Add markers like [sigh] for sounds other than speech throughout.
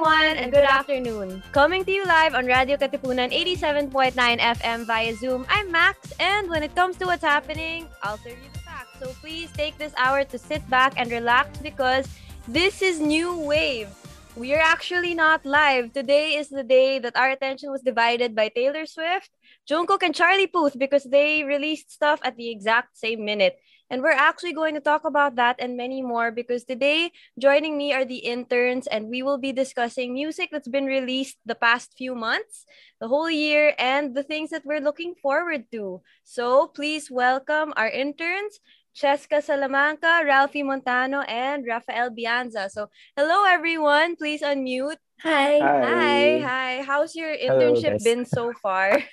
everyone, and good afternoon. Coming to you live on Radyo Katipunan 87.9 FM via Zoom, I'm Max, and when it comes to what's happening, I'll serve you the facts. So please take this hour to sit back and relax because this is New Wave. We are actually not live. Today is the day that our attention was divided by Taylor Swift, Jungkook, and Charlie Puth because they released stuff at the exact same minute. And we're actually going to talk about that and many more because today joining me are the interns and we will be discussing music that's been released the past few months, the whole year, and the things that we're looking forward to. So please welcome our interns, Cheska Salamanca, Ralphie Montano, and Rafael Bianza. So hello everyone. Please unmute. Hi. Hi. Hi. How's your internship guys. been so far? [laughs]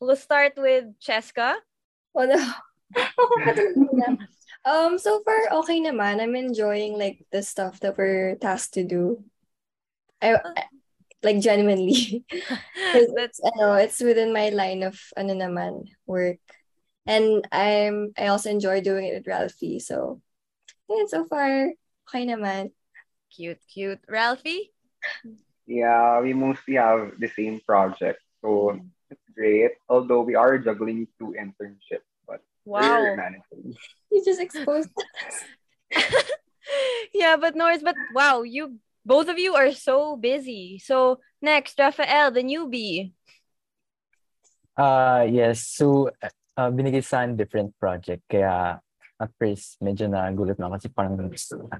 We'll start with Cheska. Oh no. Ako um, so far, okay naman. I'm enjoying like the stuff that we're tasked to do. I, I- like genuinely. [laughs] 'Cause That's it's, ano, it's within my line of ano naman, work. And I'm I also enjoy doing it with Ralphie. So yeah, so far, okay naman. cute, cute. Ralphie? Yeah, we mostly have the same project, so it's great. Although we are juggling two internships, but Wow. You just exposed us. [laughs] yeah, but Norris, but wow, you both of you are so busy. So next, Rafael, the newbie. Uh, yes. So, uh, binigay sa akin different project. Kaya, at first, medyo nagulat na ako kasi parang,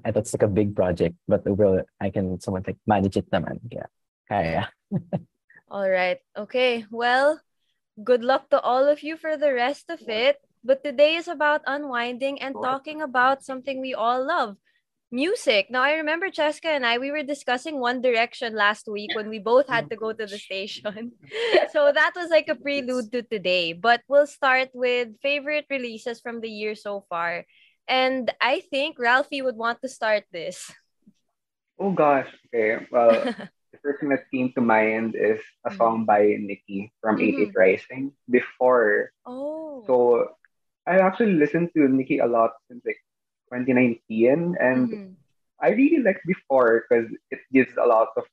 I thought it's like a big project. But overall, I can somewhat like manage it naman. Kaya, kaya. [laughs] All right. Okay. Well, good luck to all of you for the rest of it. But today is about unwinding and Sure. talking about something we all love. Music. Now, I remember Cheska and I, we were discussing One Direction last week when we both had to go to the station. [laughs] so that was like a prelude to today. But we'll start with favorite releases from the year so far. And I think Ralphie would want to start this. Oh gosh. Okay. Well, [laughs] the first thing that came to mind is a song by Nicki from Mhm. 88 Rising. Before, Oh. so I actually listened to Nicki a lot since like 2019, and Mhm. I really liked before because it gives a lot of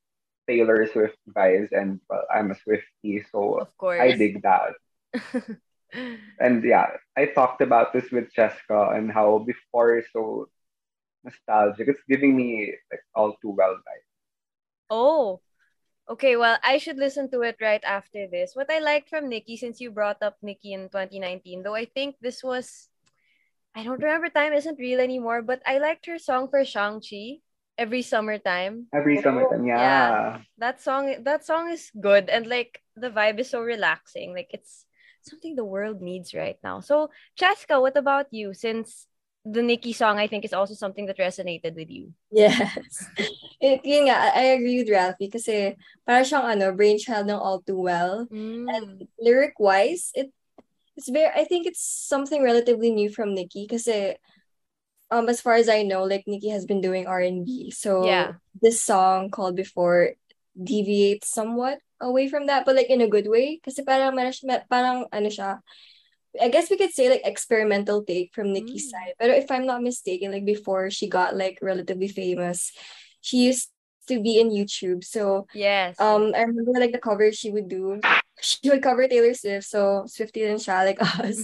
Taylor Swift vibes, and well, I'm a Swiftie, so of course. I dig that. [laughs] And yeah, I talked about this with Cheska and how before is so nostalgic. It's giving me like all too well vibes. Oh, okay. Well, I should listen to it right after this. What I liked from Nikki, since you brought up Nikki in 2019, though I think this was, I don't remember Time Isn't Real anymore, but I liked her song for Shang-Chi, Every Summertime. Every summertime, yeah. yeah. That song, that song is good. And like the vibe is so relaxing. Like it's something the world needs right now. So, Cheska, what about you? Since the Nikki song, I think, is also something that resonated with you. Yes. [laughs] Y- yun nga, I agree with Ralphie kasi para siyang ano, brainchild ng All Too Well. And lyric-wise, it it's very I think it's something relatively new from Nicki kasi um as far as I know, like Nicki has been doing R&B. So Yeah. this song called before deviates somewhat away from that, but like in a good way. Kasi parang parang ano siya, I guess we could say like experimental take from Nicki's Mm. side. But if I'm not mistaken, like before she got like relatively famous, she used to be in YouTube. So Yes. um I remember like the cover she would do. She would cover Taylor Swift, so Swiftie din siya like [laughs] us.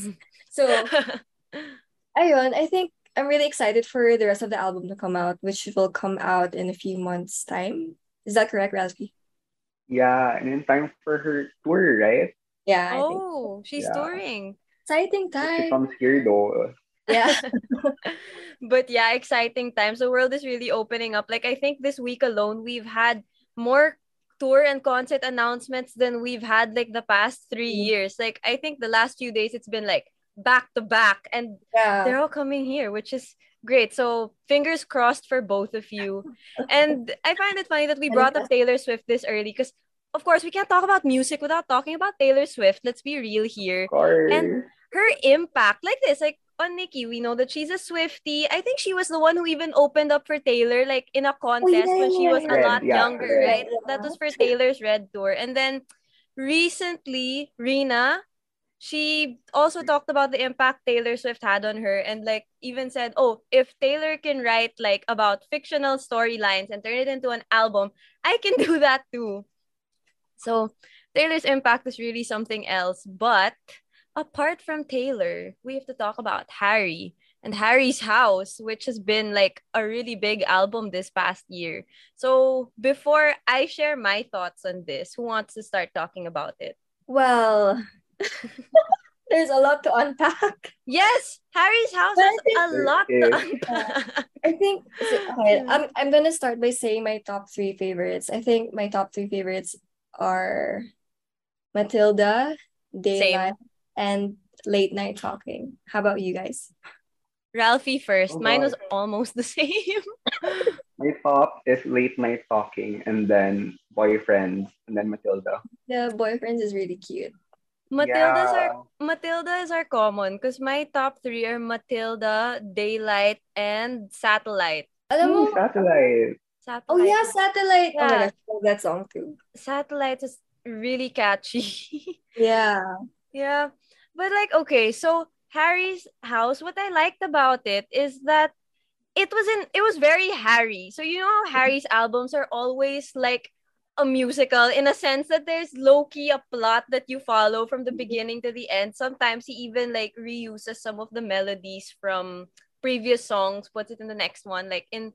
So [laughs] ayun, I think I'm really excited for the rest of the album to come out, which will come out in a few months' time. Is that correct, Ralphie? Yeah, and in time for her tour, right? Yeah, I think. oh, she's Yeah. touring. Exciting If she time. comes here though. Yeah. [laughs] but yeah, exciting times. The world is really opening up. Like I think this week alone, we've had more tour and concert announcements than we've had like the past three Mm. years. Like I think the last few days it's been like back to back, and Yeah. they're all coming here, which is great. So fingers crossed for both of you. [laughs] And I find it funny that we brought up Taylor Swift this early because. Of course, we can't talk about music without talking about Taylor Swift. Let's be real here Of course. And- her impact like this like on Nikki we know that she's a Swifty I think she was the one who even opened up for Taylor like in a contest yeah, when she yeah, was a yeah. lot yeah, younger Red. right that was for Taylor's Red Tour and then recently Rena, she also talked about the impact Taylor Swift had on her and like even said, "Oh, if Taylor can write like about fictional storylines and turn it into an album, I can [laughs] do that too." So, Taylor's impact is really something else, but apart from Taylor, we have to talk about Harry and Harry's House, which has been like a really big album this past year. So, before I share my thoughts on this, who wants to start talking about it? Well, [laughs] there's a lot to unpack. Yes, Harry's house has a lot to unpack. I think okay, I'm I'm gonna start by saying my top three favorites. I think my top three favorites are Matilda, Daylight, Same. And Late Night Talking. How about you guys? Ralphie first. Oh, Mine was almost the [laughs] same. my top is Late Night Talking and then Boyfriends and then Matilda. The Boyfriends is really cute. Matilda's yeah. are Matilda is our common because my top three are Matilda, Daylight, and Satellite. Alam mo, Satellite. Satellite. Oh yeah, Satellite. Yeah. Oh my gosh, that song too. Satellite is really catchy. [laughs] yeah. Yeah. But like okay, so Harry's house, what I liked about it is that it was in it was very Harry. So you know how Harry's albums are always like a musical in a sense that there's low key a plot that you follow from the mm-hmm. beginning to the end. Sometimes he even like reuses some of the melodies from previous songs, puts it in the next one. Like in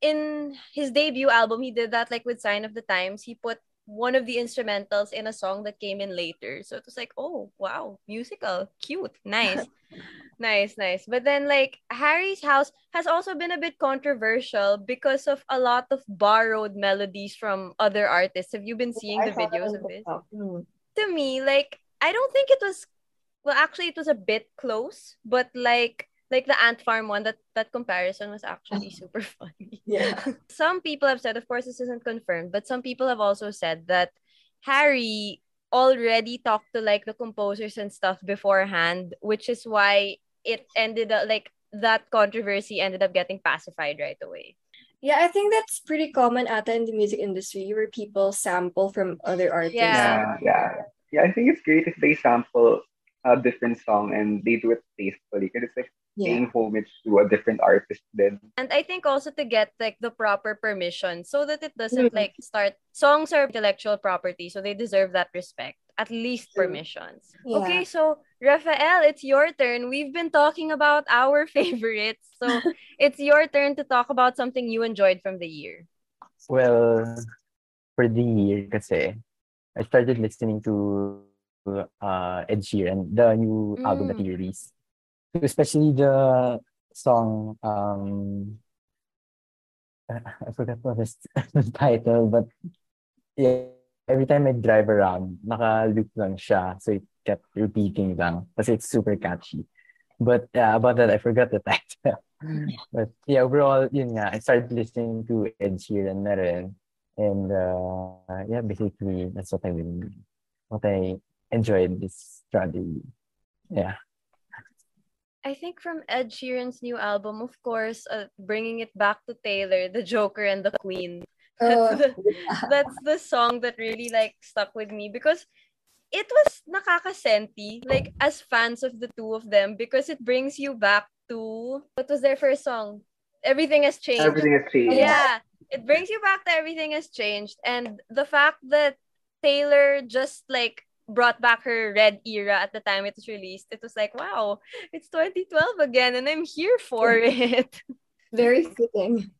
in his debut album, he did that like with Sign of the Times. He put one of the instrumentals in a song that came in later. So it was like, oh wow, musical, cute, nice. [laughs] Nice, nice. But then like Harry's house has also been a bit controversial because of a lot of borrowed melodies from other artists. Have you been seeing the videos of this? Mm. To me, like I don't think it was well actually it was a bit close, but like like the ant farm one that that comparison was actually [laughs] super funny yeah [laughs] some people have said of course this isn't confirmed but some people have also said that harry already talked to like the composers and stuff beforehand which is why it ended up like that controversy ended up getting pacified right away. Yeah, I think that's pretty common at in the music industry where people sample from other artists. Yeah, yeah. Yeah, I think it's great if they sample a different song and they do it tastefully because it's like yeah. paying homage to a different artist then. And I think also to get like the proper permission so that it doesn't mm-hmm. like start songs are intellectual property, so they deserve that respect. At least permissions. Yeah. Okay, so Rafael, it's your turn. We've been talking about our [laughs] favorites. So [laughs] it's your turn to talk about something you enjoyed from the year. Well, for the year kasi, I started listening to uh, Ed Sheeran, the new mm. album that he mm. released especially the song um [laughs] I forgot what is the [laughs] title but yeah every time I drive around naka-loop lang siya so it kept repeating lang kasi it's super catchy but yeah about that I forgot the [laughs] title but yeah overall yun nga I started listening to Ed Sheeran na rin and uh, yeah basically that's what I what I enjoyed this study. yeah I think from Ed Sheeran's new album, of course, uh, bringing it back to Taylor, The Joker and the Queen. [laughs] That's, oh, the, [laughs] that's the song that really like stuck with me because it was nakakasenti, like as fans of the two of them, because it brings you back to what was their first song? Everything has changed. Everything has changed. Yeah. It brings you back to everything has changed. And the fact that Taylor just like brought back her red era at the time it was released, it was like, wow, it's 2012 again and I'm here for it. [laughs] Very fitting.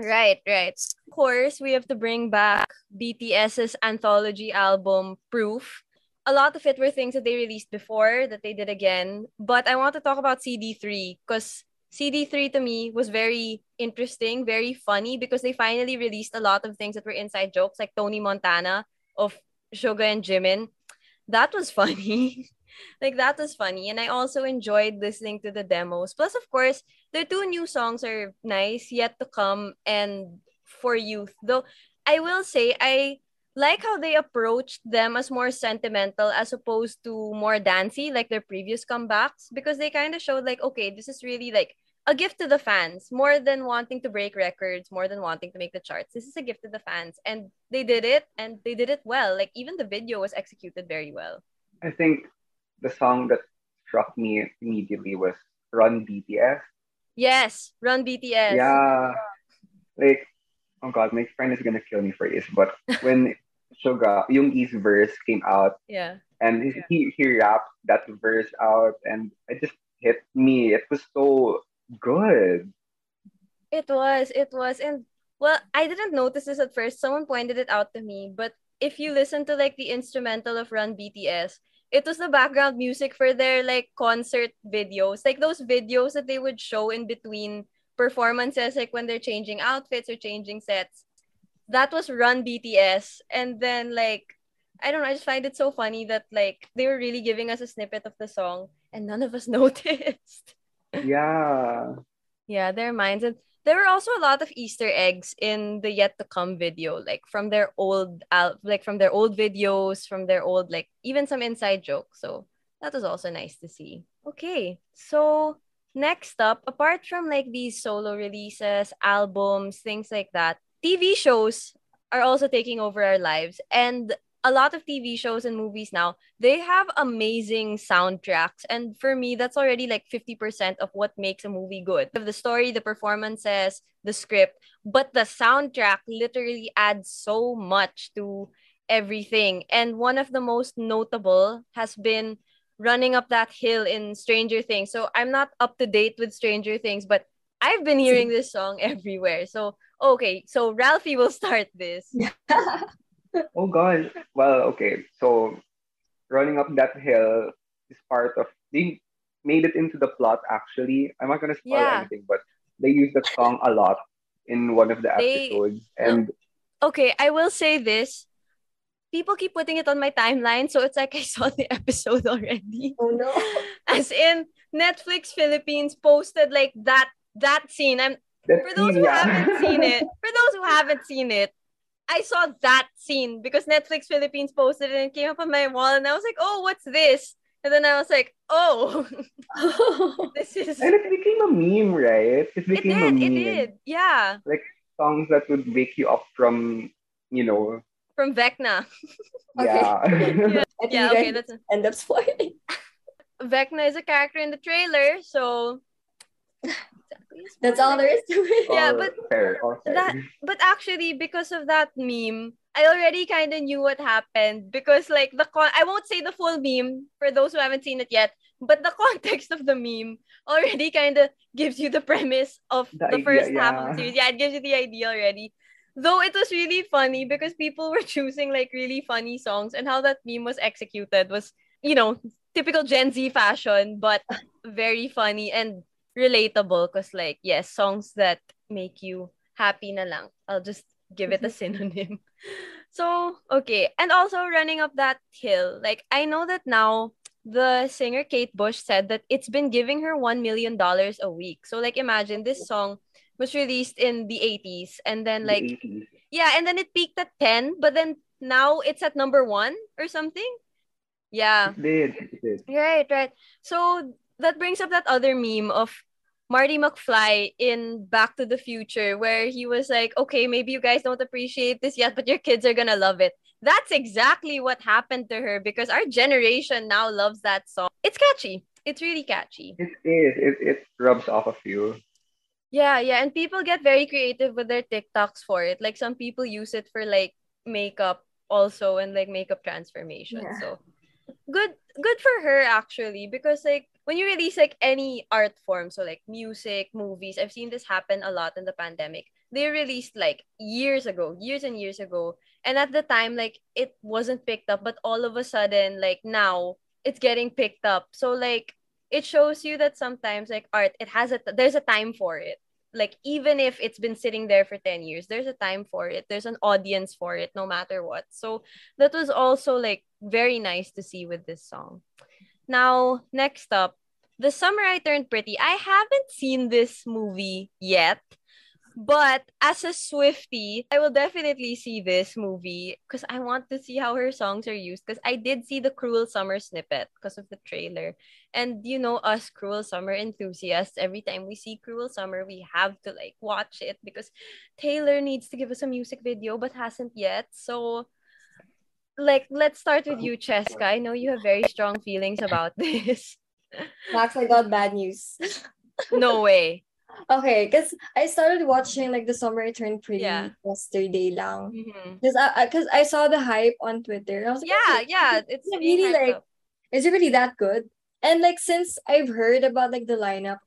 Right, right. Of course, we have to bring back BTS's anthology album, Proof. A lot of it were things that they released before that they did again. But I want to talk about CD3 because CD3 to me was very interesting, very funny because they finally released a lot of things that were inside jokes, like Tony Montana of Suga and Jimin that was [laughs] funny. like that was funny. And I also enjoyed listening to the demos. Plus, of course, their two new songs are nice, yet to come and for youth. Though I will say I like how they approached them as more sentimental as opposed to more dancey like their previous comebacks because they kind of showed like okay this is really like a gift to the fans more than wanting to break records, more than wanting to make the charts. This is a gift to the fans, and they did it, and they did it well. Like even the video was executed very well. I think the song that struck me immediately was Run BTS. Yes, Run BTS. Yeah. Like, oh god, my friend is gonna kill me for this, but [laughs] when Suga, Yoongi's verse came out, yeah, and he, he he rapped that verse out, and it just hit me. It was so good. It was, it was, and well, I didn't notice this at first. Someone pointed it out to me, but if you listen to like the instrumental of Run BTS, it was the background music for their like concert videos, like those videos that they would show in between performances, like when they're changing outfits or changing sets. That was Run BTS, and then like I don't know, I just find it so funny that like they were really giving us a snippet of the song, and none of us [laughs] noticed. Yeah. Yeah, their minds and there were also a lot of Easter eggs in the yet to come video, like from their old al- like from their old videos, from their old like even some inside jokes. So that was also nice to see. Okay, so next up, apart from like these solo releases, albums, things like that, TV shows are also taking over our lives. And a lot of TV shows and movies now, they have amazing soundtracks. And for me, that's already like 50% of what makes a movie good. The story, the performances, the script, but the soundtrack literally adds so much to everything. And one of the most notable has been running up that hill in Stranger Things. So I'm not up to date with Stranger Things, but I've been hearing this song [laughs] everywhere. So okay, so Ralphie will start this. [laughs] oh god. Well, okay. So running up that hill is part of they made it into the plot actually. I'm not gonna spoil yeah. anything, but they use the song a lot in one of the episodes. They, and okay, I will say this. People keep putting it on my timeline, so it's like I saw the [laughs] episode already. Oh no. [laughs] As in Netflix Philippines posted like that that scene. I'm that for those scene, who yeah. haven't seen it, [laughs] for those who haven't seen it, I saw that scene because Netflix Philippines posted it and it came up on my wall and I was like, oh, what's this? And then I was like, oh, [laughs] this is. And it became a meme, right? It became it did, a meme. It did, yeah. Like songs that would wake you up from, you know. From Vecna. [laughs] yeah. [laughs] yeah. yeah okay, that's a... end up spoiling. Vecna is a character in the trailer, so that's all there is to it. Yeah, but fair, fair. that but actually because of that meme, I already kind of knew what happened because like the con I won't say the full meme for those who haven't seen it yet, but the [laughs] context of the meme already kind of gives you the premise of the, the idea, first yeah. half of the series. Yeah, it gives you the idea already. Though it was really funny because people were [laughs] choosing like really funny songs and how that meme was executed was, you know, typical Gen Z fashion, but very funny and relatable because like yes songs that make you happy na lang. I'll just give it a mm-hmm. synonym. [laughs] So okay. And also running up that hill like i know that now the singer kate bush said that it's been giving her one million dollars a week. So like imagine this song was released in the 80s and then like the yeah and then it peaked at 10 but then now it's at number one or something? Yeah. It did, it did. right right. So that brings up that other meme of Marty McFly in Back to the Future, where he was like, okay, maybe you guys don't appreciate this yet, but your kids are gonna love it. That's exactly what happened to her because our generation now loves that song. It's catchy. It's really catchy. It is. It, it rubs off of you. Yeah, yeah. And people get very creative with their TikToks for it. Like some people use it for like makeup also and like makeup transformation. Yeah. So good good for her actually because like when you release like any art form so like music movies i've seen this happen a lot in the pandemic. They released like years ago years and years ago. And at the time like it wasn't picked up but all of a sudden like now it's getting picked up. So like it shows you that sometimes like art it has a there's a time for it. Like even if it's been sitting there for 10 years there's a time for it. There's an audience for it no matter what. So that was also like very nice to see with this song. Now next up the summer i turned pretty i haven't seen this movie yet but as a Swifty, I will definitely see this movie because I want to see how her songs are used. Because I did see the Cruel Summer snippet because of the trailer. And you know, us Cruel Summer enthusiasts, every time we see Cruel Summer, we have to like watch it because Taylor needs to give us a music video but hasn't yet. So like let's start with you, Cheska. I know you have very strong feelings about [laughs] this. Max, I got bad news. no [laughs] way. Okay, because I started watching like the summer I turned pretty Yeah. yesterday lang. Mhm. Because I, because I, saw the hype on Twitter. I was like, Yeah, "Okay, yeah. It's it really like up. is it really that good? And like since I've heard about like the lineup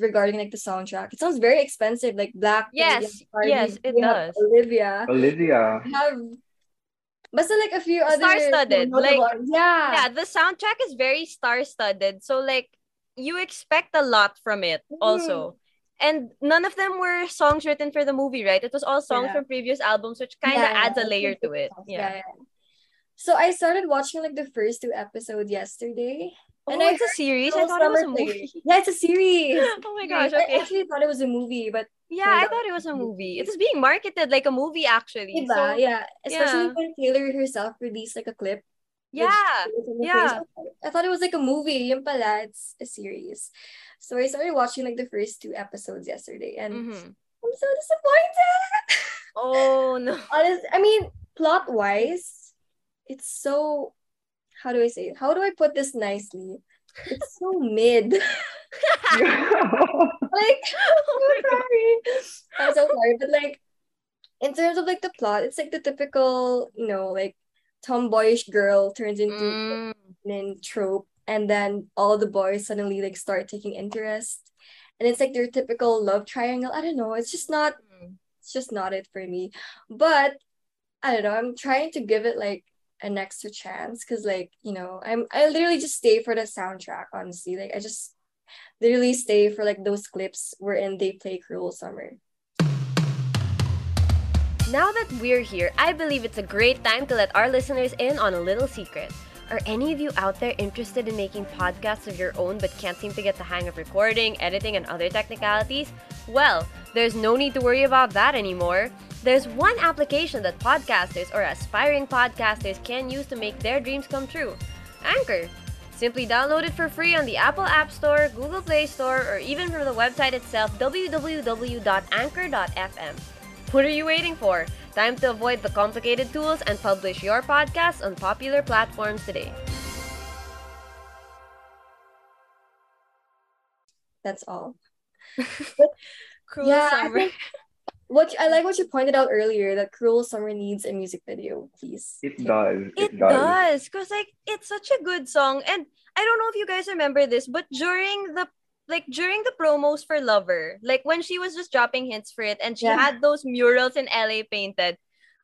regarding like the soundtrack, it sounds very expensive. Like Black. Yes, yes, it does. Olivia. Olivia. We have but so like a few other Star-studded, like- yeah. yeah, the soundtrack is very star-studded. So like you expect a lot from it Mhm. also. And none of them were songs written for the movie, right? It was all songs Yeah. from previous albums, which kind of Yeah, adds a layer to it. Yeah. yeah. So I started watching like the first two episodes yesterday. Oh, And it's a series. I thought it was a movie. Play. Yeah, it's a series. [laughs] Oh my gosh, I actually thought it was a movie, but Yeah, I thought it was a movie. It was being marketed like a movie actually. Diba? So, yeah. Especially yeah. when Taylor herself released like a clip. yeah. Taylor's in the yeah. I thought it was like a movie. Yun pala, it's a series. So I started watching like the first two episodes yesterday and Mhm. I'm so disappointed. Oh no. [laughs] Honest, I mean, plot wise, it's so how do I say it? How do I put this nicely? It's so mid. [laughs] [laughs] like I'm so sorry. I'm so sorry, but like in terms of like the plot, it's like the typical, you know, like tomboyish girl turns into Mm. feminine trope, and then all the boys suddenly like start taking interest, and it's like their typical love triangle. I don't know. It's just not. It's just not it for me. But I don't know. I'm trying to give it like an extra chance because like you know I'm I literally just stay for the soundtrack. Honestly, like I just literally stay for like those clips wherein they play Cruel Summer. Now that we're here, I believe it's a great time to let our listeners in on a little secret. Are any of you out there interested in making podcasts of your own but can't seem to get the hang of recording, editing, and other technicalities? Well, there's no need to worry about that anymore. There's one application that podcasters or aspiring podcasters can use to make their dreams come true Anchor. Simply download it for free on the Apple App Store, Google Play Store, or even from the website itself www.anchor.fm. What are you waiting for? Time to avoid the complicated tools and publish your podcast on popular platforms today. That's all. [laughs] Cruel Yeah, I summer. [laughs] think- What I like what you pointed out earlier that Cruel Summer needs a music video, please. It does. It does, cause like it's such a good song, and I don't know if you guys remember this, but during the like during the promos for Lover, like when she was just dropping hints for it, and she Yeah. had those murals in LA painted.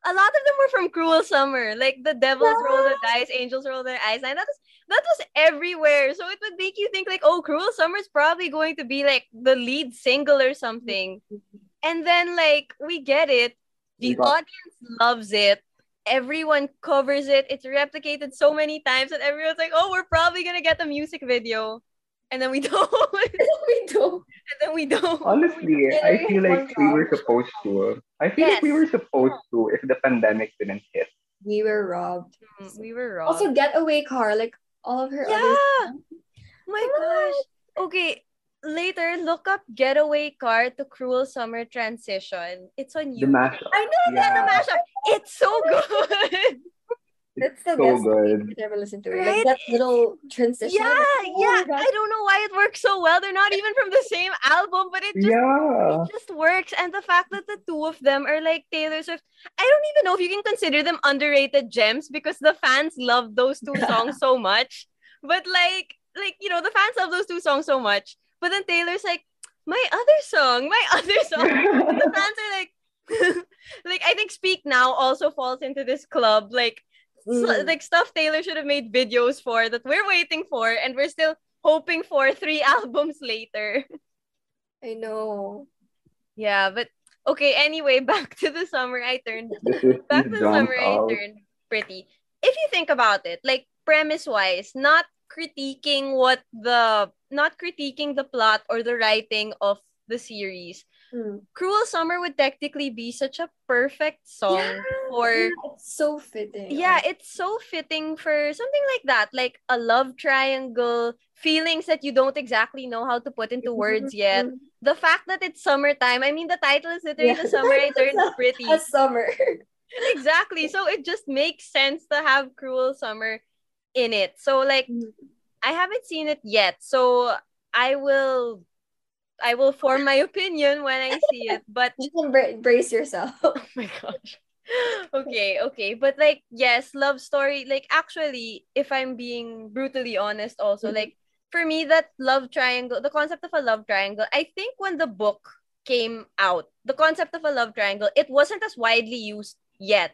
A lot of them were from Cruel Summer, like the devils roll the dice, angels roll their eyes, and that was that was everywhere. So it would make you think like, oh, Cruel Summer is probably going to be like the lead single or something. Mm-hmm. And then like we get it, the got- audience loves it. Everyone covers it. It's replicated so many times that everyone's like, "Oh, we're probably gonna get the music video," and then we [laughs] don't. we don't. and then we don't. Honestly, Yeah, I feel like one we were supposed to. I feel like we were supposed to if the pandemic didn't hit. We were robbed. Mm, we were robbed. Also, Getaway Car, like all of her other yeah. songs. My gosh. Okay. Later, look up "Getaway Car" to "Cruel Summer" transition. It's on The YouTube. mashup. I know that the Yeah. mashup. It's so [laughs] good. It's the so best good. I've ever listened to it. Right? Like that little transition. Yeah, like, oh yeah. God. I don't know why it works so well. They're not even from the same album, but it just Yeah. it just works. And the fact that the two of them are like Taylor Swift, I don't even know if you can consider them underrated gems because the fans love those two songs [laughs] so much. But like, like you know, the fans love those two songs so much. But then Taylor's like, my other song, my [laughs] other song. And the fans are like, [laughs] like I think Speak Now also falls into this club. Like, so- Mm. like stuff Taylor should have made videos for that we're waiting for, and we're still hoping for three [laughs] albums later. I know. Yeah, but okay. Anyway, back to the summer I turned. Back to the jump summer I turned pretty. If you think about it, like premise wise, not critiquing what the not critiquing the plot or the writing of the series. Mm. Cruel Summer would technically be such a perfect song Yeah. for Yeah, it's so fitting. yeah, it's so fitting for something like that, like a love triangle, feelings that you don't exactly know how to put into words yet. The fact that it's summertime, I mean, the title is literally Yeah. The Summer I [laughs] Turned Pretty. A summer. [laughs] exactly. So it just makes sense to have Cruel Summer in it. So like mm. I haven't seen it yet. So I will I will form my opinion when I see it. But [laughs] just embrace yourself. [laughs] oh my gosh. okay, okay. But like yes, love story like actually if I'm being brutally honest also mm-hmm. like for me that love triangle, the concept of a love triangle, I think when the book came out, the concept of a love triangle, it wasn't as widely used yet.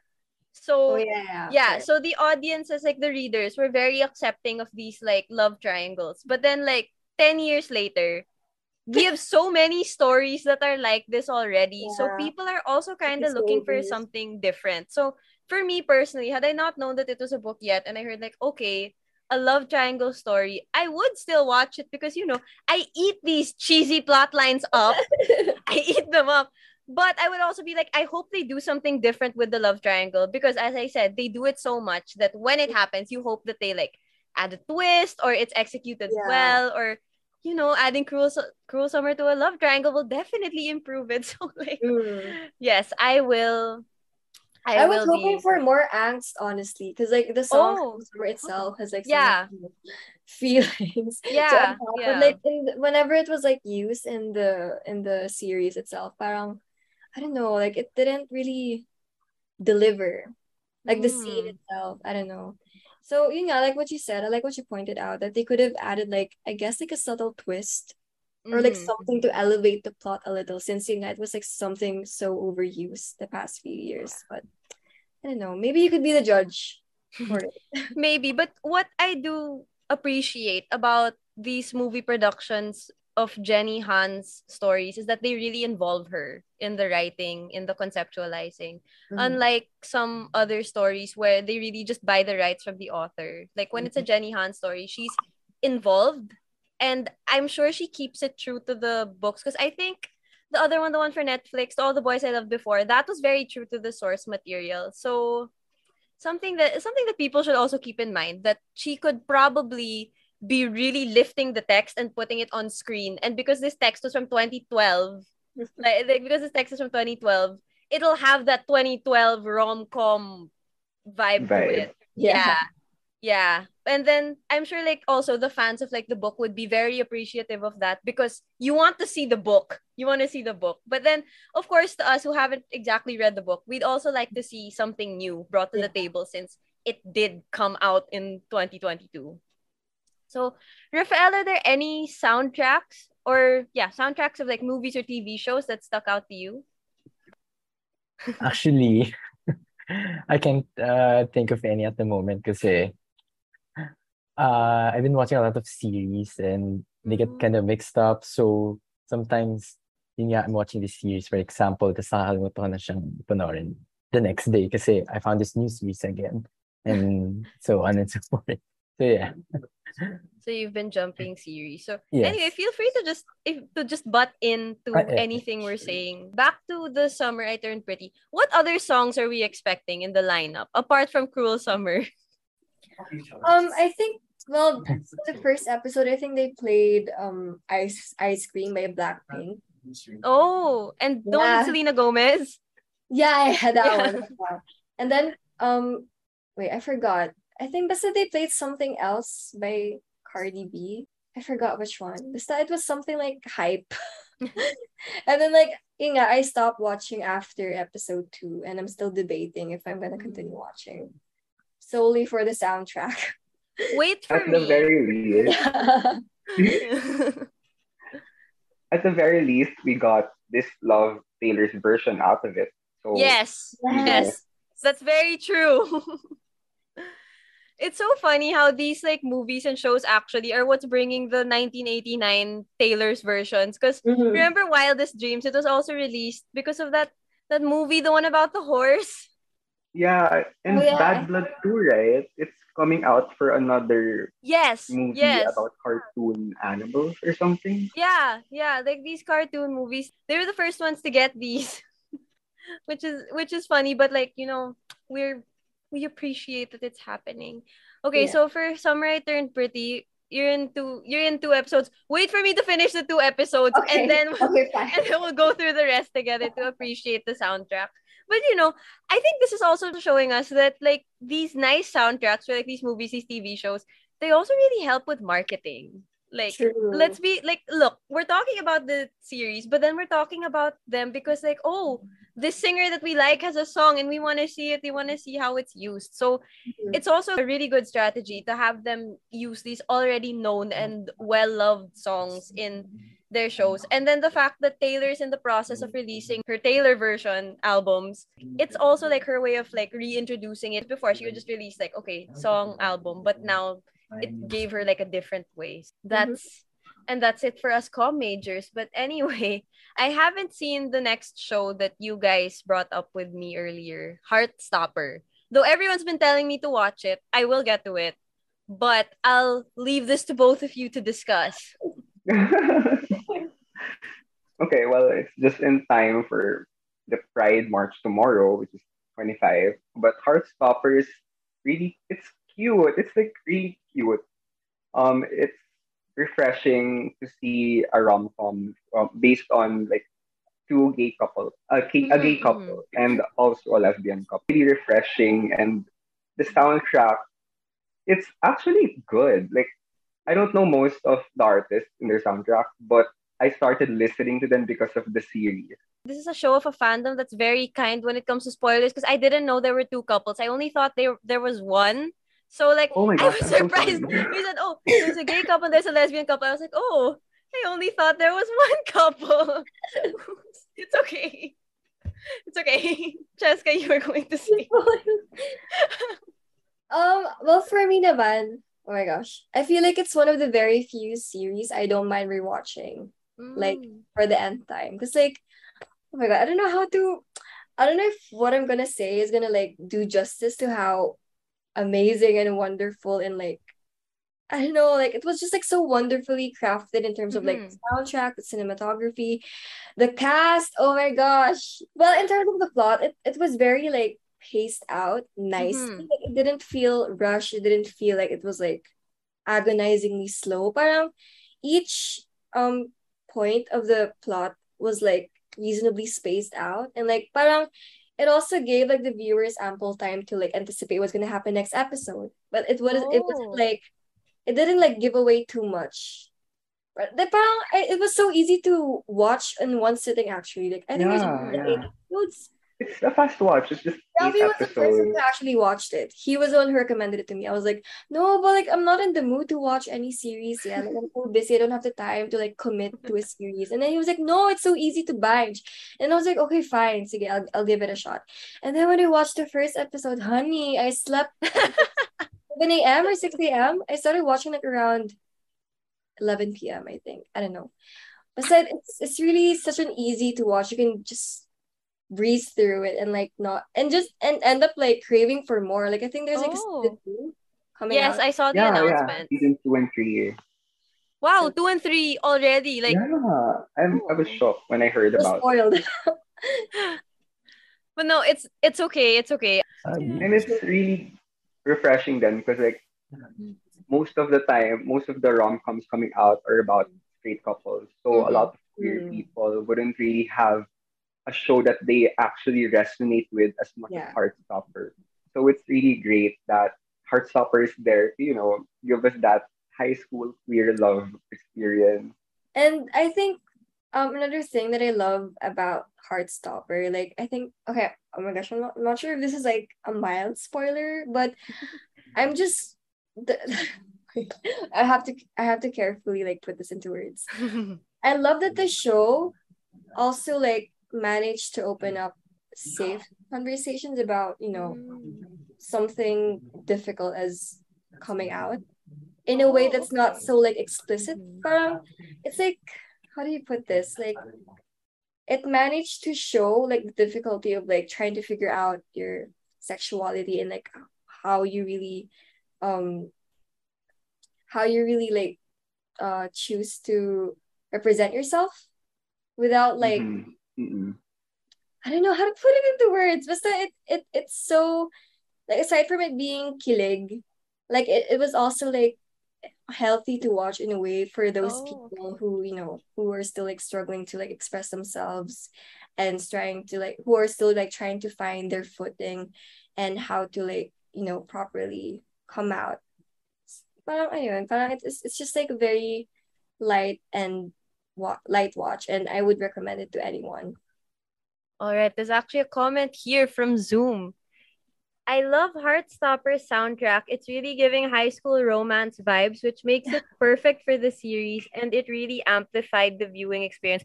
So oh, yeah, yeah, so the audiences, like the readers, were very accepting of these like love triangles. But then like 10 years later, we have so many stories that are like this already. Yeah. So people are also kind of looking for something different. So for me personally, had I not known that it was a book yet and I heard like, okay, a love triangle story, I would still watch it because you know I eat these cheesy plot lines up. [laughs] I eat them up. But I would also be like, I hope they do something different with the love triangle because, as I said, they do it so much that when it happens, you hope that they like add a twist or it's executed yeah. well or you know, adding cruel cruel summer to a love triangle will definitely improve it. [laughs] So like, mm. yes, I will. I, I was hoping be... for more angst, honestly, because like the song oh. itself has like yeah [laughs] feelings. Yeah, so, yeah. But like in, whenever it was like used in the in the series itself, parang I don't know, like it didn't really deliver, like mm. the scene mm. itself. I don't know. So you know, like what you said, I like what you pointed out that they could have added like I guess like a subtle twist or like mm-hmm. something to elevate the plot a little since you know it was like something so overused the past few years but i don't know maybe you could be the judge for it [laughs] maybe but what i do appreciate about these movie productions of Jenny Han's stories is that they really involve her in the writing, in the conceptualizing. Mm-hmm. Unlike some other stories where they really just buy the rights from the author. Like when mm-hmm. it's a mm-hmm. Jenny Han story, she's involved and I'm sure she keeps it true to the books because I think the other one, the one for Netflix, All the Boys I Loved Before, that was very true to the source material. So something that something that people should also keep in mind that she could probably be really lifting the text and putting it on screen. And because this text was from 2012, like, like because this text is from 2012, it'll have that 2012 rom com vibe, vibe, to it. Yeah. yeah. Yeah. And then I'm sure like also the fans of like the book would be very appreciative of that because you want to see the book. You want to see the book. But then of course to us who haven't exactly read the book, we'd also like to see something new brought to yeah. the table since it did come out in 2022. So, Rafael, are there any soundtracks or yeah, soundtracks of like movies or TV shows that stuck out to you? Actually, [laughs] I can't uh, think of any at the moment because uh, I've been watching a lot of series and they get kind of mm. mixed up. So sometimes, yun nga, I'm watching this series, for example, tapos nakakalimutan ko na siyang panoorin the next day kasi I found this new series again. And so on and so forth. So yeah. [laughs] So you've been jumping series. So yes. anyway, feel free to just if to just butt into uh, anything we're saying. Back to the summer I turned pretty. What other songs are we expecting in the lineup apart from Cruel Summer? [laughs] Um, I think well, the first episode, I think they played um Ice Ice Cream by Blackpink. Oh, and the yeah. one Selena Gomez. Yeah, I had that [laughs] yeah. one. And then um, wait, I forgot. I think that's they played something else by Cardi B. I forgot which one. Basta it was something like hype. [laughs] and then like yeah, I stopped watching after episode two, and I'm still debating if I'm gonna continue watching solely for the soundtrack. [laughs] Wait for At me. the very least. [laughs] At the very least, we got this Love Taylor's version out of it. So yes, yes, that's very true. It's so funny how these like movies and shows actually are what's bringing the 1989 Taylor's versions. Because mm-hmm. remember Wildest Dreams? It was also released because of that that movie, the one about the horse. Yeah, and oh, yeah. Bad Blood too, right? It's coming out for another yes movie yes. about cartoon animals or something. Yeah, yeah, like these cartoon movies. They were the first ones to get these, [laughs] which is which is funny, but like you know, we're we appreciate that it's happening. Okay, yeah. so for Summer I Turned Pretty, you're in two you're in two episodes. Wait for me to finish the two episodes okay. and then [laughs] okay, [laughs] and then we'll go through the rest together to appreciate the soundtrack. But you know, I think this is also showing us that like these nice soundtracks for like these movies, these TV shows, they also really help with marketing. Like True. let's be like look, we're talking about the series, but then we're talking about them because like, oh, this singer that we like has a song and we want to see it, we want to see how it's used. So mm-hmm. it's also a really good strategy to have them use these already known and well-loved songs in their shows. And then the fact that Taylor's in the process of releasing her Taylor version albums, it's also like her way of like reintroducing it. Before she would just release like okay, song album, but now it gave her like a different way. Mm-hmm. That's. And that's it for us com majors. But anyway, [laughs] I haven't seen the next show that you guys brought up with me earlier, Heartstopper. Though everyone's been telling me to watch it, I will get to it. But I'll leave this to both of you to discuss. [laughs] okay, well, it's just in time for the Pride March tomorrow, which is 25. But Heartstopper is really, it's cute. It's like really cute. Um, it's refreshing to see a rom com um, based on like two gay couple, a, gay, a gay mm-hmm. couple, and also a lesbian couple. Really refreshing, and the soundtrack, it's actually good. Like I don't know most of the artists in their soundtrack, but I started listening to them because of the series. This is a show of a fandom that's very kind when it comes to spoilers because I didn't know there were two couples. I only thought there there was one. So like oh my God, I was surprised. So he said, "Oh, there's a gay couple, there's a lesbian couple." I was like, "Oh, I only thought there was [laughs] one couple." it's okay. It's okay. [laughs] Cheska, you were going to say. [laughs] um, well, for me naman, oh my gosh, I feel like it's one of the very few series I don't mind rewatching, mm. like for the nth time, because like, oh my god, I don't know how to. I don't know if what I'm gonna say is gonna like do justice to how amazing and wonderful and like I don't know, like it was just like so wonderfully crafted in terms of mm-hmm. like the soundtrack, the cinematography, the cast. Oh my gosh. Well, in terms of the plot, it, it was very like paced out nicely. Mm-hmm. Like, it didn't feel rushed. It didn't feel like it was like agonizingly slow. Parang each um point of the plot was like reasonably spaced out and like parang it also gave like the viewers ample time to like anticipate what's gonna happen next episode. But it was oh. it was oh. like it didn't like give away too much. But the parang it was so easy to watch in one sitting actually. Like I think yeah, it was yeah. episodes it's a fast watch. It's just Ralphie was the person who actually watched it. He was the one who recommended it to me. I was like, no, but like I'm not in the mood to watch any series yet. Like I'm so busy. I don't have the time to like commit to a series. And then he was like, no, it's so easy to binge. And I was like, okay, fine. Sige, I'll, I'll give it a shot. And then when I watched the first episode, honey, I slept [laughs] 7 a.m. or 6 a.m. I started watching like around 11 p.m. I think. I don't know. But said it's it's really such an easy to watch. You can just breeze through it and like not and just and end up like craving for more. Like I think there's like oh. a season two coming yes, out. I saw the yeah, announcement. Yeah. Season two and three. Wow, so, two and three already. Like yeah, I'm I was shocked when I heard about. Spoiled. [laughs] but no, it's it's okay. It's okay. Um, and it's really refreshing then because like most of the time, most of the rom coms coming out are about straight couples. So mm-hmm. a lot of queer mm-hmm. people wouldn't really have a show that they actually resonate with as much yeah. as Heartstopper. So it's really great that Heartstopper is there to, you know, give us that high school queer love experience. And I think um another thing that I love about Heartstopper, like I think okay, oh my gosh, I'm not, I'm not sure if this is like a mild spoiler, but [laughs] I'm just the, [laughs] I have to I have to carefully like put this into words. [laughs] I love that the show also like managed to open up safe conversations about you know something difficult as coming out in a way that's not so like explicit parang it's like how do you put this like it managed to show like the difficulty of like trying to figure out your sexuality and like how you really um how you really like uh choose to represent yourself without like mm-hmm. Mm-mm. I don't know how to put it into words. But it, it it's so like aside from it being kilig, like it, it was also like healthy to watch in a way for those Oh, people who you know who are still like struggling to like express themselves and trying to like who are still like trying to find their footing and how to like you know properly come out parang ayun, parang it's, it's just like very light and wa- light watch and I would recommend it to anyone. All right, there's actually a comment here from Zoom. I love Heartstopper's soundtrack. It's really giving high school romance vibes, which makes it [laughs] perfect for the series, and it really amplified the viewing experience.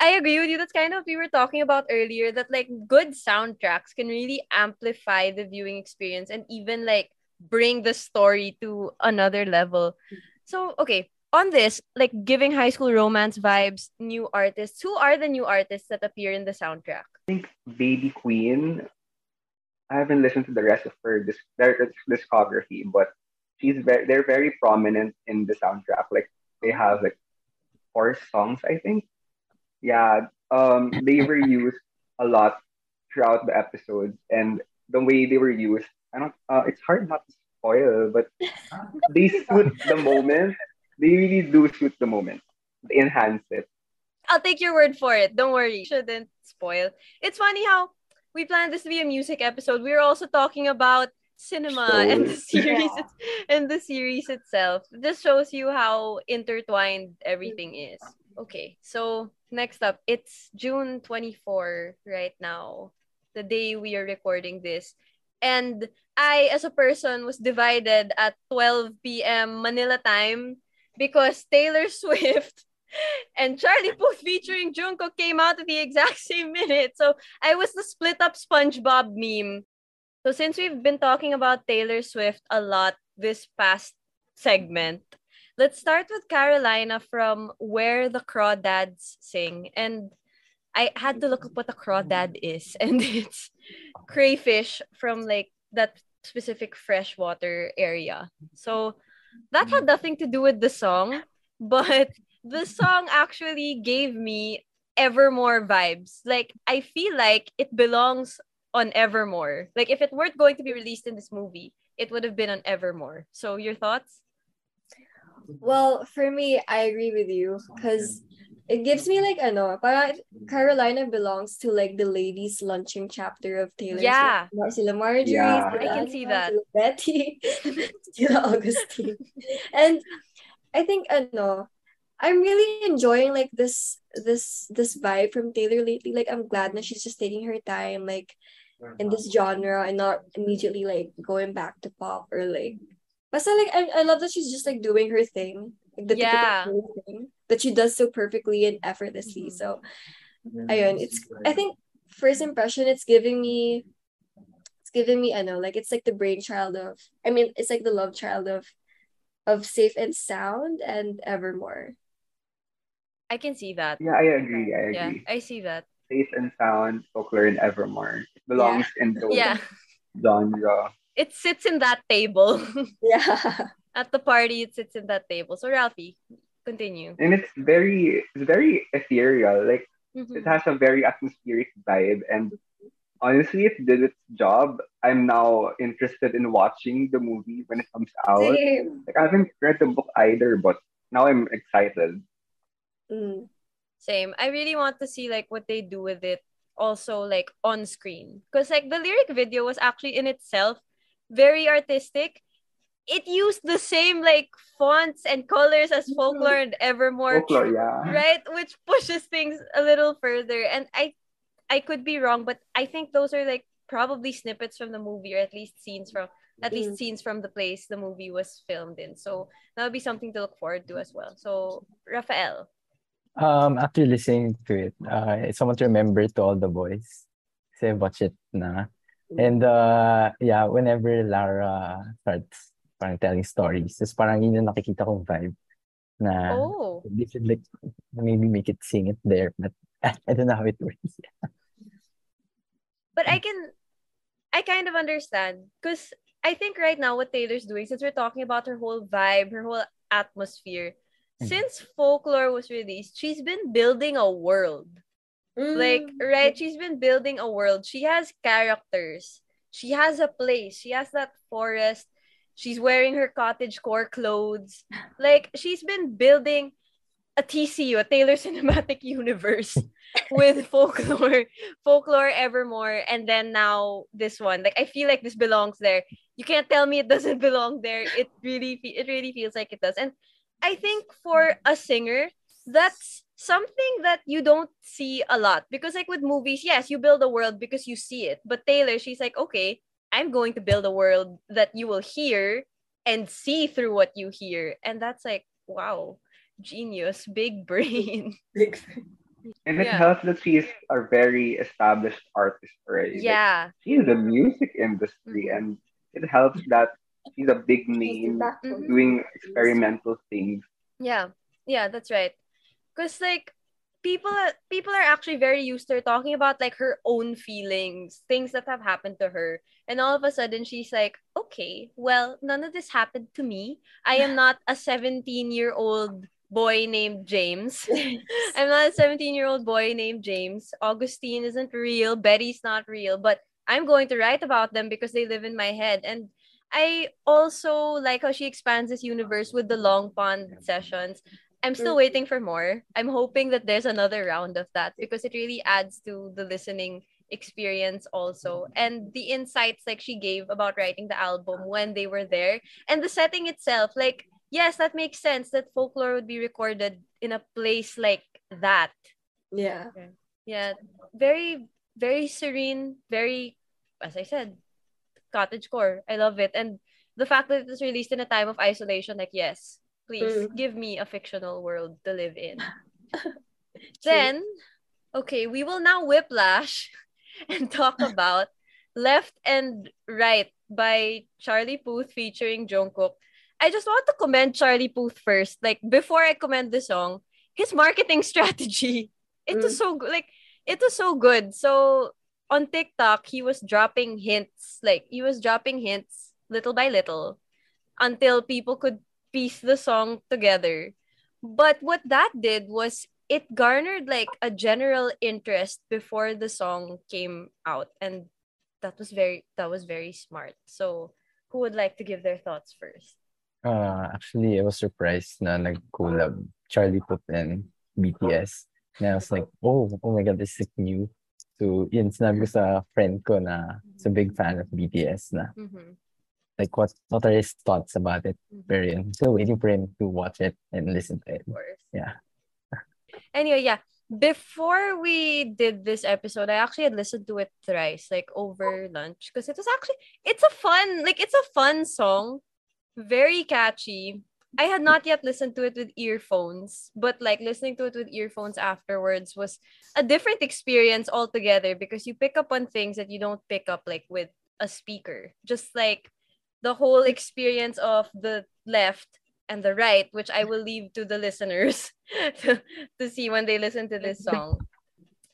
I agree with you. That's kind of what we were talking about earlier. That like good soundtracks can really amplify the viewing experience and even like bring the story to another level. So okay, on this, like giving high school romance vibes, new artists. Who are the new artists that appear in the soundtrack? I think Baby Queen. I haven't listened to the rest of her disc- their discography, but she's very they're very prominent in the soundtrack. Like they have like four songs, I think. Yeah, um, they were [laughs] used a lot throughout the episodes, and the way they were used, I don't. Uh, it's hard not to spoil, but [laughs] they suit the moment. They really do shoot the moment. They enhance it. I'll take your word for it. Don't worry. Shouldn't spoil. It's funny how we planned this to be a music episode. We were also talking about cinema and the series Yeah. [laughs] and the series itself. This shows you how intertwined everything is. Okay, so next up, it's June 24 right now, the day we are recording this. And I, as a person, was divided at 12 p.m. Manila time because Taylor [laughs] Swift and Charlie Puth featuring Jungkook came out at the exact [laughs] same minute. So I was the split up SpongeBob meme. So since we've been talking about Taylor Swift a lot this past segment, let's start with Carolina from Where the Crawdads Sing. And I had to look up what a crawdad is, [laughs] and it's crayfish from like that specific freshwater area. So that had mm-hmm. nothing to do with the song, but the song actually gave me Evermore vibes. Like I feel like it belongs on Evermore. Like if it weren't going to be released in this movie, it would have been on Evermore. So your thoughts? Well, for me, I agree with you because it gives me like ano, parang mm. Carolina belongs to like the ladies lunching chapter of Taylor Yeah. Swift. Mar- Sila Marjorie, Yeah. sila I can see that. Sila Betty, [laughs] sila Augustine. And I think ano, I'm really enjoying like this this this vibe from Taylor lately. Like I'm glad that she's just taking her time like in this genre and not immediately like going back to pop or like Basta like I, I love that she's just like doing her thing. Like the Yeah. Taylor thing that she does so perfectly and effortlessly. Mm-hmm. So ayun, it's I think first impression it's giving me it's giving me I know like it's like the brainchild of I mean it's like the love child of of Safe and Sound and Evermore. I can see that. Yeah, I agree. I Yeah, agree. I see that. Safe and sound, folklore, and evermore. It belongs in those Yeah. genre. It sits in that table. [laughs] Yeah. [laughs] At the party, it sits in that table. So Ralphie, continue. And it's very it's very ethereal. Like Mhm. it has a very atmospheric vibe and honestly it did its job. I'm now interested in watching the movie when it comes out. Same. Like I haven't read the book either, but now I'm excited. Mm. Same. I really want to see like what they do with it also like on screen. Because like the lyric video was actually in itself very artistic. It used the same like fonts and colors as folklore and evermore. Folklore, yeah. Right? Which pushes things a little further. And I I could be wrong, but I think those are like probably snippets from the movie or at least scenes from at least Mm. scenes from the place the movie was filmed in. So that'll be something to look forward to as well. So Rafael. Um, after listening to it, uh, it's somewhat to remember to all the boys. say I've it na. And uh, yeah, whenever Lara starts parang telling stories, just parang yun yung nakikita kong vibe na Oh. they should like maybe make it sing it there, but [laughs] I don't know how it works. But I can, I kind of understand because I think right now what Taylor's doing, since we're talking about her whole vibe, her whole atmosphere, Mhm. since Folklore was released, she's been building a world. Like, Mm. right? She's been building a world. She has characters. She has a place. She has that forest. She's wearing her cottage core clothes. Like she's been building a TCU, a Taylor [laughs] Cinematic Universe with [laughs] folklore, folklore evermore, and then now this one. Like I feel like this belongs there. You can't tell me it doesn't [laughs] belong there. It really, it really feels like it does. And I think for a singer, that's something that you don't see a lot because like with movies, yes, you build a world because you see it. But Taylor, she's like, okay, I'm going to build a world that you will hear and see through what you hear, and that's like wow genius, big [laughs] brain. Big And it Yeah. helps that she's a very established artist already. Like, Yeah. she's in the music industry Mhm. and it helps that she's a big name Mhm. doing experimental things. Yeah. Yeah, that's right. Cause like people people are actually very used to her talking about like her own feelings, things that have happened to her. And all of a sudden she's like, okay, well, none of this happened to me. I am not a 17-year-old boy named James. [laughs] [laughs] I'm not a 17 year old boy named James. Augustine isn't real. Betty's not real. But I'm going to write about them because they live in my head. And I also like how she expands this universe with the Long Pond sessions. I'm still Mm. waiting for more. I'm hoping that there's another round of that because it really adds to the listening experience also and the insights like she gave about writing the album when they were there and the setting itself like yes that makes sense that folklore would be recorded in a place like that Yeah. yeah very very serene very as i said cottage core i love it and the fact that it was released in a time of isolation like yes please Mm. give me a fictional world to live in. [laughs] Then okay we will now whiplash [laughs] and talk [laughs] about left and right by charlie puth featuring jungkook. I just want to commend charlie puth first. Like before i commend the song his marketing strategy it was so good like it was so good. So on tiktok he was dropping hints. Like he was dropping hints little by little until people could piece the song together but what that did was it garnered like a general interest before the song came out and that was very that was very smart so who would like to give their thoughts first Uh, actually, I was surprised na nag-collab Charlie Puth and BTS. And I was like, oh, oh my God, this is new. So, yun, sinabi ko sa friend ko na sa big fan of BTS na mm-hmm. Like what what are his thoughts about it? Mhm. Pero yun, still waiting for him to watch it and listen to it. of course Yeah. anyway yeah before we did this episode i actually had listened to it thrice like over lunch because it was actually it's a fun like it's a fun song very catchy i had not yet listened to it with earphones but like listening to it with earphones afterwards was a different experience altogether because you pick up on things that you don't pick up like with a speaker just like the whole experience of the left and the right which i will leave to the listeners [laughs] to, to see when they listen to this song.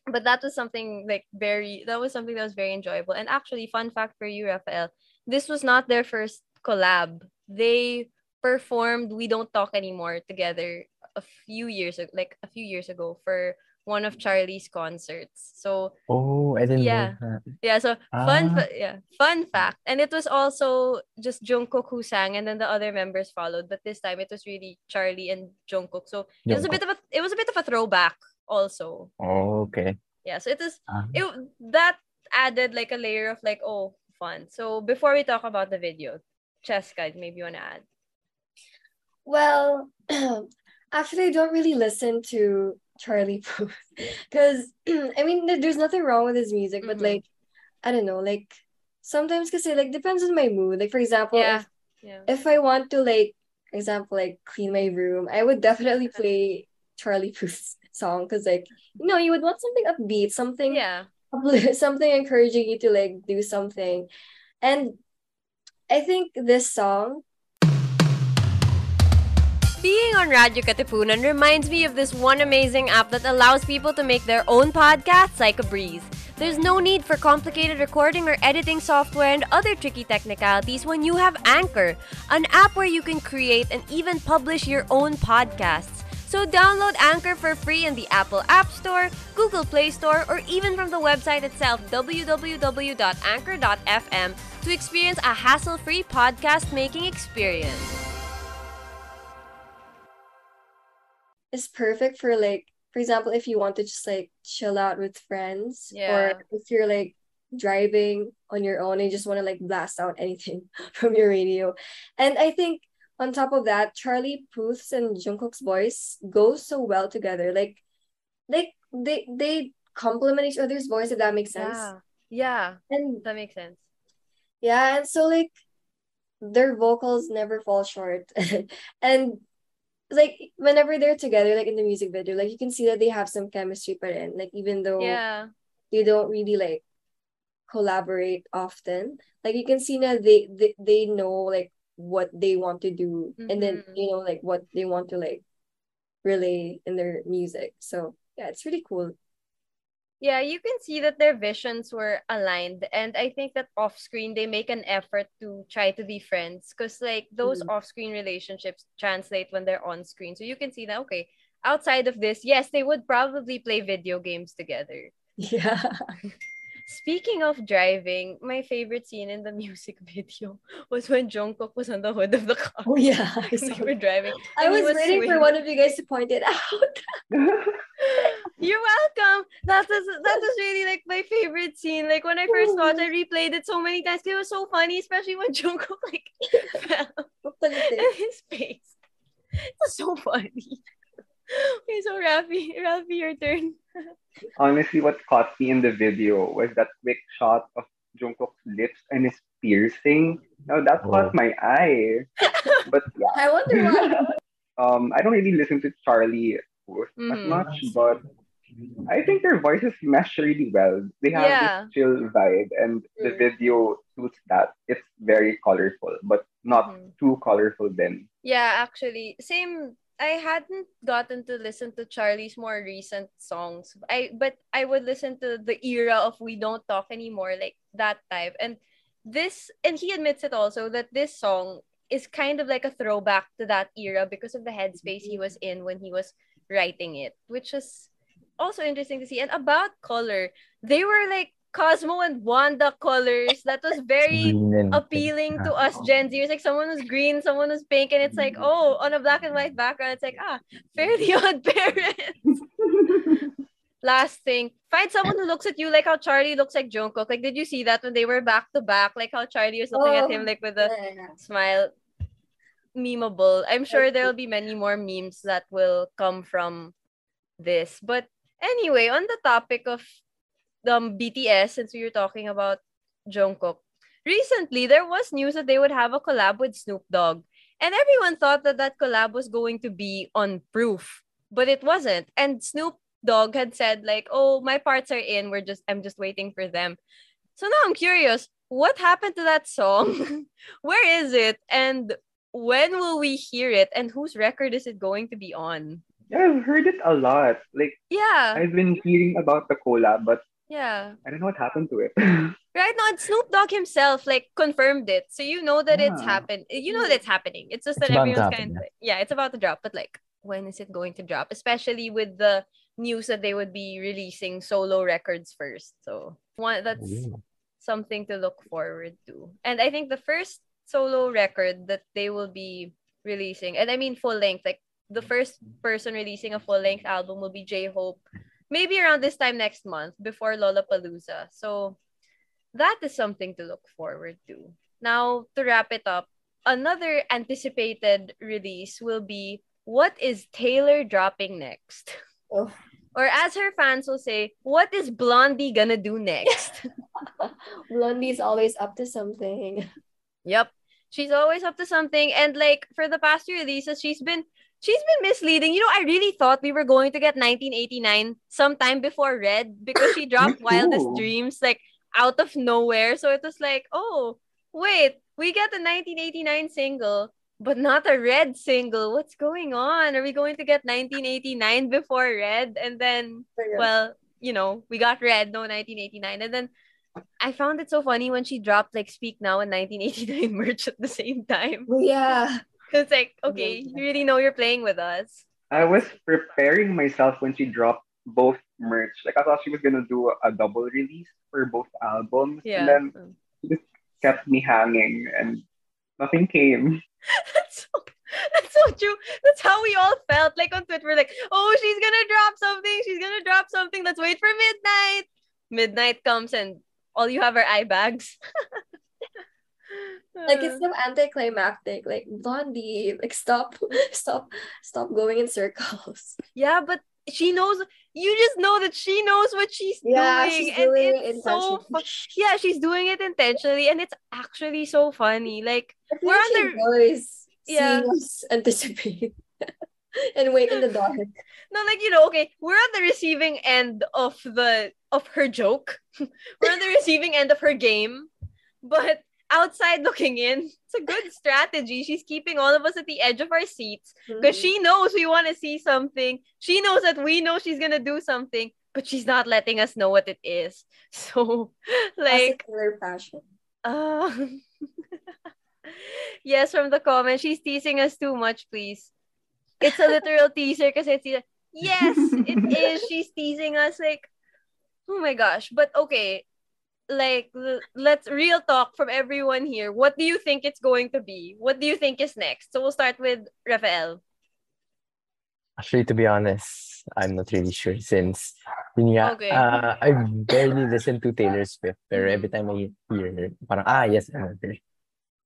But that was something like very that was something that was very enjoyable. And actually fun fact for you Rafael this was not their first collab. They performed we don't talk anymore together a few years ago like a few years ago for one of charlie's concerts so Oh, I didn't Yeah. know that. yeah, so fun, Ah. fa- yeah, fun fact. And it was also just Jungkook who sang, and then the other members followed. But this time, it was really Charlie and Jungkook. So it was a bit of a, it was a bit of a throwback, also. Oh, okay. Yeah, so it was Ah. it that added like a layer of like oh fun. So before we talk about the video, Cheska, maybe you wanna add. Well, [clears throat] actually, I don't really listen to Charlie [laughs] Puth because [clears throat] I mean, there's nothing wrong with his music, but Mhm. like, I don't know, like sometimes because it like depends on my mood. Like for example, Yeah. if, Yeah. if I want to like, example, like clean my room, I would definitely [laughs] play Charlie Puth's song because like you know you would want something upbeat, something Yeah. [laughs] something encouraging you to like do something, and I think this song Being on Radyo Katipunan reminds me of this one amazing app that allows people to make their own podcasts like a breeze. There's no need for complicated recording or editing software and other tricky technicalities when you have Anchor, an app where you can create and even publish your own podcasts. So download Anchor for free in the Apple App Store, Google Play Store, or even from the website itself, www.anchor.fm, to experience a hassle free podcast making experience. It's perfect for like, for example, if you want to just like chill out with friends, Yeah. or if you're like driving on your own and you just want to like blast out anything [laughs] from your radio. And I think on top of that, Charlie Puth's and Jungkook's voice go so well together. Like, like they they complement each other's voice if that makes sense. Yeah. Yeah, And that makes sense. yeah, and so like their vocals never fall short. [laughs] and like whenever they're together, like in the music video, like you can see that they have some chemistry but in like even though Yeah. they don't really like collaborate often. Like you can see now they they, they know like what they want to do and then Mhm. you know like what they want to like relay in their music. So yeah, it's really cool. Yeah, you can see that their visions were aligned. And I think that off screen, they make an effort to try to be friends. Because, like, those Mhm. off screen relationships translate when they're on screen. So you can see that, okay, outside of this, yes, they would probably play video games together. Yeah. [laughs] Speaking of driving, my favorite scene in the music [laughs] video was when Jungkook was on the hood of the car. Oh yeah. I, [laughs] saw they were driving. I he was waiting for one of you guys to point it out. You're welcome. That was that really like my favorite scene. Like when I first watched, I replayed it so many times. 'cause It was so funny, especially when [laughs] Jungkook like fell in his face. It was so funny. Okay, so Rafi, Rafi, your turn. Honestly, what caught me in the video was that quick shot of Jungkook's lips and his piercing. Now that Oh. caught my eye. But yeah, [laughs] I wonder why. [laughs] um, I don't really listen to Charlie Puth as Mhm. much, but I think their voices mesh really well. They have Yeah. this chill vibe, and the Mm. video suits that. It's very colorful, but not Mhm. too colorful then. Yeah, actually, same. I hadn't gotten to listen to Charlie's more recent songs. I but I would listen to the era of We Don't Talk Anymore, like that type. And this and he admits it also that this song is kind of like a throwback to that era because of the headspace he was in when he was writing it, which was also interesting to see. And about color, they were like Cosmo and Wanda colors. That was very appealing to us Gen Zers. Like someone who's green, someone who's pink, and it's like, oh, on a black and white background, it's like, ah, fairly [laughs] odd parents. [laughs] Last thing, find someone who looks at you like how Charlie looks like Jungkook. Like, did you see that when they were back to back? Like how Charlie was looking at him Oh, like with a Yeah. smile. Memeable. I'm sure there'll be many more memes that will come from this. But anyway, on the topic of um BTS, since we were talking about Jungkook, recently there was news that they would have a collab with Snoop Dogg, and everyone thought that that collab was going to be on Proof, but it wasn't. And Snoop Dogg had said like, "Oh, my parts are in. We're just I'm just waiting for them." So now I'm curious, what happened to that song? [laughs] Where is it? And when will we hear it? And whose record is it going to be on? Yeah, I've heard it a lot. Like Yeah, I've been hearing about the collab, but yeah. I don't know what happened to it. [laughs] Right now, Snoop Dogg himself like confirmed it, so you know that it's Yeah. happened. You know that it's happening. It's just that It's about to everyone's kind of yeah, it's about to drop. But like, when is it going to drop? Especially with the news that they would be releasing solo records first. So one that's Ooh. something to look forward to. And I think the first solo record that they will be releasing, and I mean full length, like the first person releasing a full length album will be J Hope, maybe around this time next month before Lollapalooza. So that is something to look forward to. Now, to wrap it up, another anticipated release will be what is Taylor dropping next? Oh. Or as her fans will say, what is Blondie gonna do next? [laughs] Blondie's always up to something. Yep. She's always up to something. And like for the past few releases, she's been she's been misleading. You know, I really thought we were going to get 1989 sometime before Red because she [laughs] dropped. Wildest Dreams like out of nowhere. So it was like, oh, wait, we get the 1989 single, but not a Red single. What's going on? Are we going to get 1989 before Red? And then well, you know, we got Red, no 1989. And then I found it so funny when she dropped like Speak Now and 1989 [laughs] merch at the same time. Yeah. It's like, [laughs] okay, you really know you're playing with us. I was preparing myself when she dropped both merch. Like I thought she was gonna do a, a double release for both albums, Yeah. and then she just kept me hanging, and nothing came. [laughs] That's so, that's so true. That's how we all felt. Like on Twitter, we're like, oh, she's gonna drop something. She's gonna drop something. Let's wait for midnight. Midnight comes and all you have are eye bags. [laughs] Like it's uh. so anticlimactic. Like Blondie, like stop, [laughs] stop, stop going in circles. [laughs] yeah, but she knows. You just know that she knows what she's Yeah, doing, she's and doing it's it so fun. Yeah, she's doing it intentionally, and it's actually so funny. Like We're on the- enjoys Yeah. [laughs] anticipate and wait in the dark. no, like you know, okay, we're on the receiving end of the of her joke. we're on the receiving end of her game, but outside looking in, it's a good strategy. She's keeping all of us at the edge of our seats because Mhm. she knows we want to see something. She knows that we know she's gonna do something, but she's not letting us know what it is. [laughs] So, like, Classic passion. uh, [laughs] yes, from the comment, she's teasing us too much, please. It's a literal [laughs] teaser because it's yes, it is. She's teasing us like, oh my gosh. But okay, like let's real talk from everyone here. What do you think it's going to be? What do you think is next? So we'll start with Rafael. Actually, to be honest, I'm not really sure since yun nga, Okay. uh, I barely listen to Taylor Swift, pero every time I hear her, parang, ah, yes, I heard her.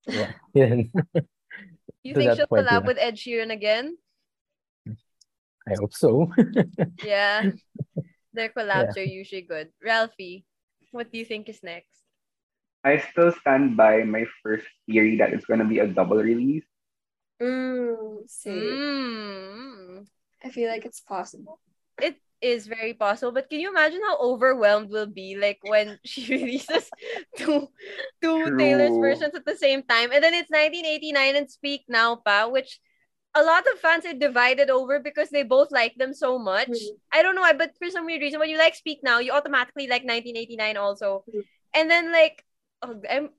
Yeah. [laughs] You think she'll point, collab yeah. with Ed Sheeran again? I hope so. [laughs] Yeah. Their collabs are usually good. Ralphie, what do you think is next? I still stand by my first theory that it's gonna be a double release. Mm, see, Mm. I feel like it's possible. It is very possible, but can you imagine how overwhelmed we'll be like when [laughs] she releases two two Taylor's versions at the same time, and then it's 1989 and Speak Now, pa, which a lot of fans are divided over because they both like them so much. Mhm. I don't know why, but for some weird reason, when you like Speak Now, you automatically like 1989 also, Mhm. and then like, oh, I'm.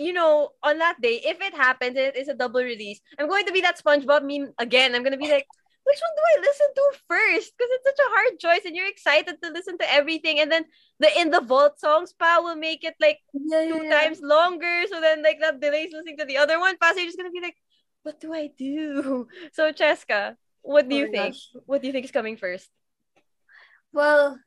You know, on that day, if it happens and it is a double release, I'm going to be that SpongeBob meme again. I'm gonna be like, which one do I listen to first? Because it's such a hard choice, and you're excited to listen to everything, and then the in the vault songs pa will make it like Yeah, yeah, two yeah. times longer. So then like that delays listening to the other one. Pa, so you're just gonna be like, what do I do? [laughs] So Cheska, what do Oh you think? gosh. What do you think is coming first? Well,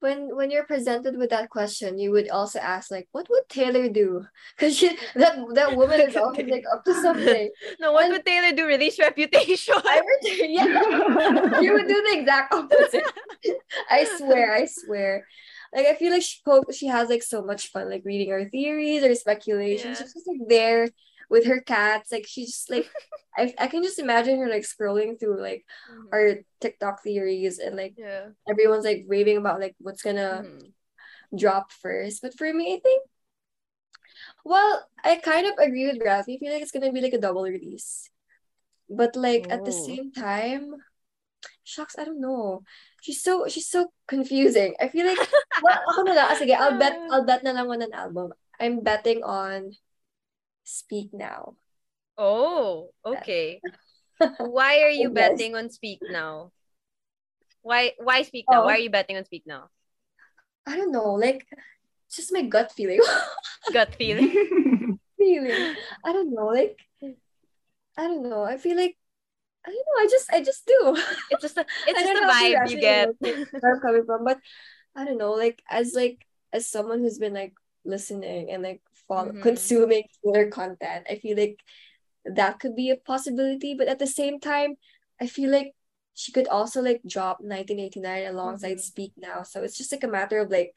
when when you're presented with that question, you would also ask like, what would Taylor do? [laughs] Because that that [laughs] woman is always like up to something. No, what And- would Taylor do? Release Reputation? I would, yeah, you would do the exact opposite. I swear, I swear. Like I feel like she she has like so much fun, like reading her theories or speculations. Yeah. She's just like there with her cats. Like she's just like [laughs] I I can just imagine her like scrolling through like our TikTok theories and like yeah. everyone's like raving about like what's gonna Mhm. drop first. But for me, I think well, I kind of agree with Rafi. I feel like it's gonna be like a double release. But like at the Oh. same time, shucks, I don't know. She's so she's so confusing. I feel like [laughs] well, ako na lang. Sige, I'll bet I'll bet na lang on an album. I'm betting on Speak Now. Oh, okay. [laughs] Why are you Yes. betting on Speak Now? Why why Speak Now? Oh. Why are you betting on Speak Now? I don't know, like just my gut feeling. [laughs] Gut feeling. [laughs] feeling. I don't know, like I don't know. I feel like I don't know. I just I just do. It's just a it's just a know if you vibe you get. where I'm coming from, but I don't know. Like as like as someone who's been like listening and like follow, Mhm. consuming their content, I feel like that could be a possibility. But at the same time, I feel like she could also like drop 1989 alongside Mhm. Speak Now. So it's just like a matter of like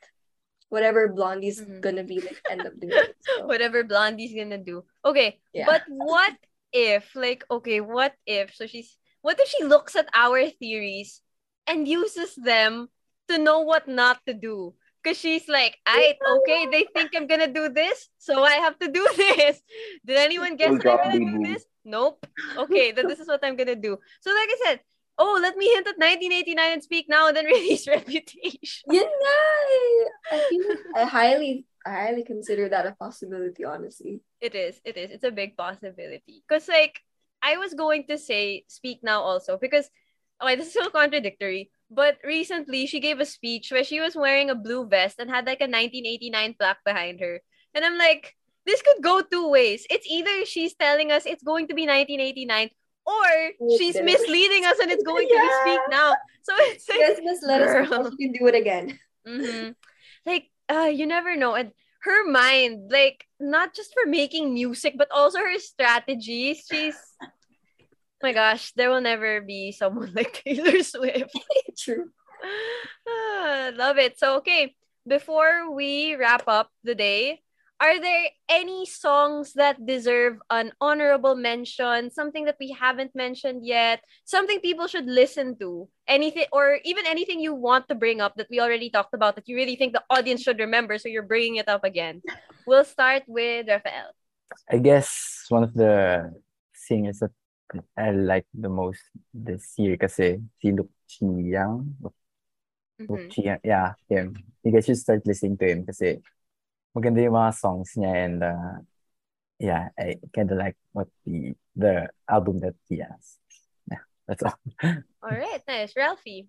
whatever Blondie's Mhm. gonna be like end up doing. [laughs] So, Whatever Blondie's gonna do. Okay, Yeah. but what if, like, okay, what if? So she's, what if she looks at our theories and uses them to know what not to do? Because she's like, [laughs] I okay, they think I'm gonna do this, so I have to do [laughs] this. Did anyone guess I'm gonna do this? Nope. Okay, then this is what I'm gonna do. So, like I said, oh, let me hint at 1989 and speak now and then [laughs] release Reputation. Yun nga. I feel I highly I highly consider that a possibility, honestly. It is. It is. It's a big possibility. Because, like, I was going to say speak now also because okay, this is so contradictory. But recently, she gave a speech where she was wearing a blue vest and had like a 1989 plaque behind her. And I'm like, this could go two ways. It's either she's telling us it's going to be 1989 or she's misleading us and it's going yeah. to be [laughs] speak now. So it's like, yes, Miss Let us you can do it again. Mm-hmm. Like, uh, you never know. And her mind, like, not just for making music, but also her strategies. She's my gosh, there will never be someone [laughs] like Taylor Swift. [laughs] True. Ah, love it. So, okay, before we wrap up the day, are there any songs that deserve an honorable mention? Something that we haven't mentioned yet? Something people should listen to? Anything, or even anything you want to bring up that we already talked about that you really think the audience should remember, so you're bringing it up again? We'll start with Rafael. I guess one of the singers that I like the most this year kasi si Luke Chiang. Luke mm-hmm. yeah, him. You guys should start listening to him kasi maganda yung mga songs niya and uh, yeah, I kind of like what the the album that he has. Yeah, that's all. [laughs] all right, nice. Ralphie,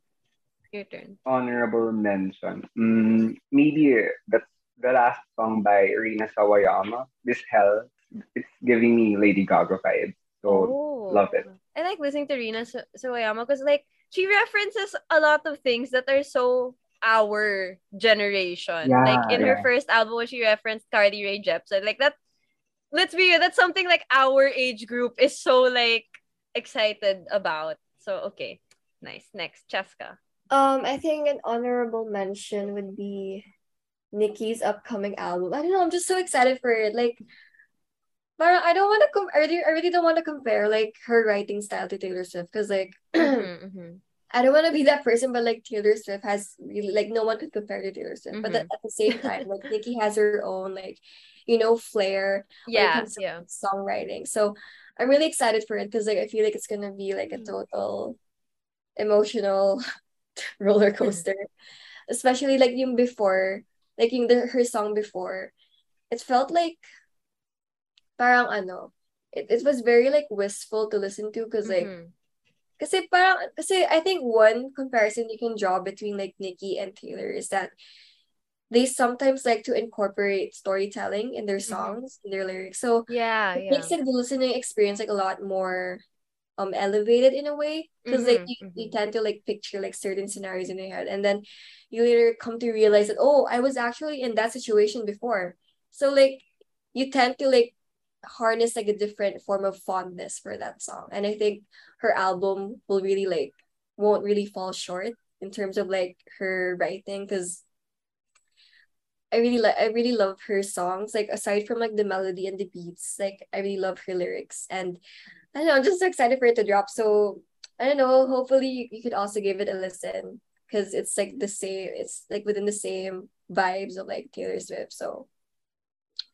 your turn. Honorable mention. Mm, maybe that's the last song by Rina Sawayama. This Hell. It's giving me Lady Gaga vibes. So oh. love it. I like listening to Rina Sawayama because like she references a lot of things that are so our generation. Yeah, like in yeah. her first album when she referenced Carly Rae Jepsen. Like that let's be real, that's something like our age group is so like excited about. So okay. Nice. Next, Cheska. Um, I think an honorable mention would be Niki's upcoming album. I don't know, I'm just so excited for it. Like but I don't want to com- I really, I really don't want to compare like her writing style to Taylor Swift because like mm-hmm, mm-hmm. [clears throat] I don't want to be that person, but like Taylor Swift has really like no one could compare to Taylor Swift. Mm-hmm. But at the same time, like Niki has her own like you know flair. Yeah, yeah. Songwriting, so I'm really excited for it because like I feel like it's gonna be like a mm-hmm. total emotional [laughs] roller coaster, [laughs] especially like yung before, like yung the, her song before, it felt like parang ano, it, it was very like wistful to listen to because like mm-hmm. kasi parang kasi I think one comparison you can draw between like Niki and Taylor is that they sometimes like to incorporate storytelling in their mm-hmm. songs, mm-hmm. in their lyrics. So yeah, it yeah. makes like the listening experience like a lot more um elevated in a way because mm-hmm, like you, mm-hmm. you tend to like picture like certain scenarios in your head and then you later come to realize that oh I was actually in that situation before. So like you tend to like harness like a different form of fondness for that song. And I think her album will really like won't really fall short in terms of like her writing because I really like I really love her songs. Like aside from like the melody and the beats, like I really love her lyrics. And I don't know, I'm just so excited for it to drop. So I don't know, hopefully you, could also give it a listen because it's like the same, it's like within the same vibes of like Taylor Swift. So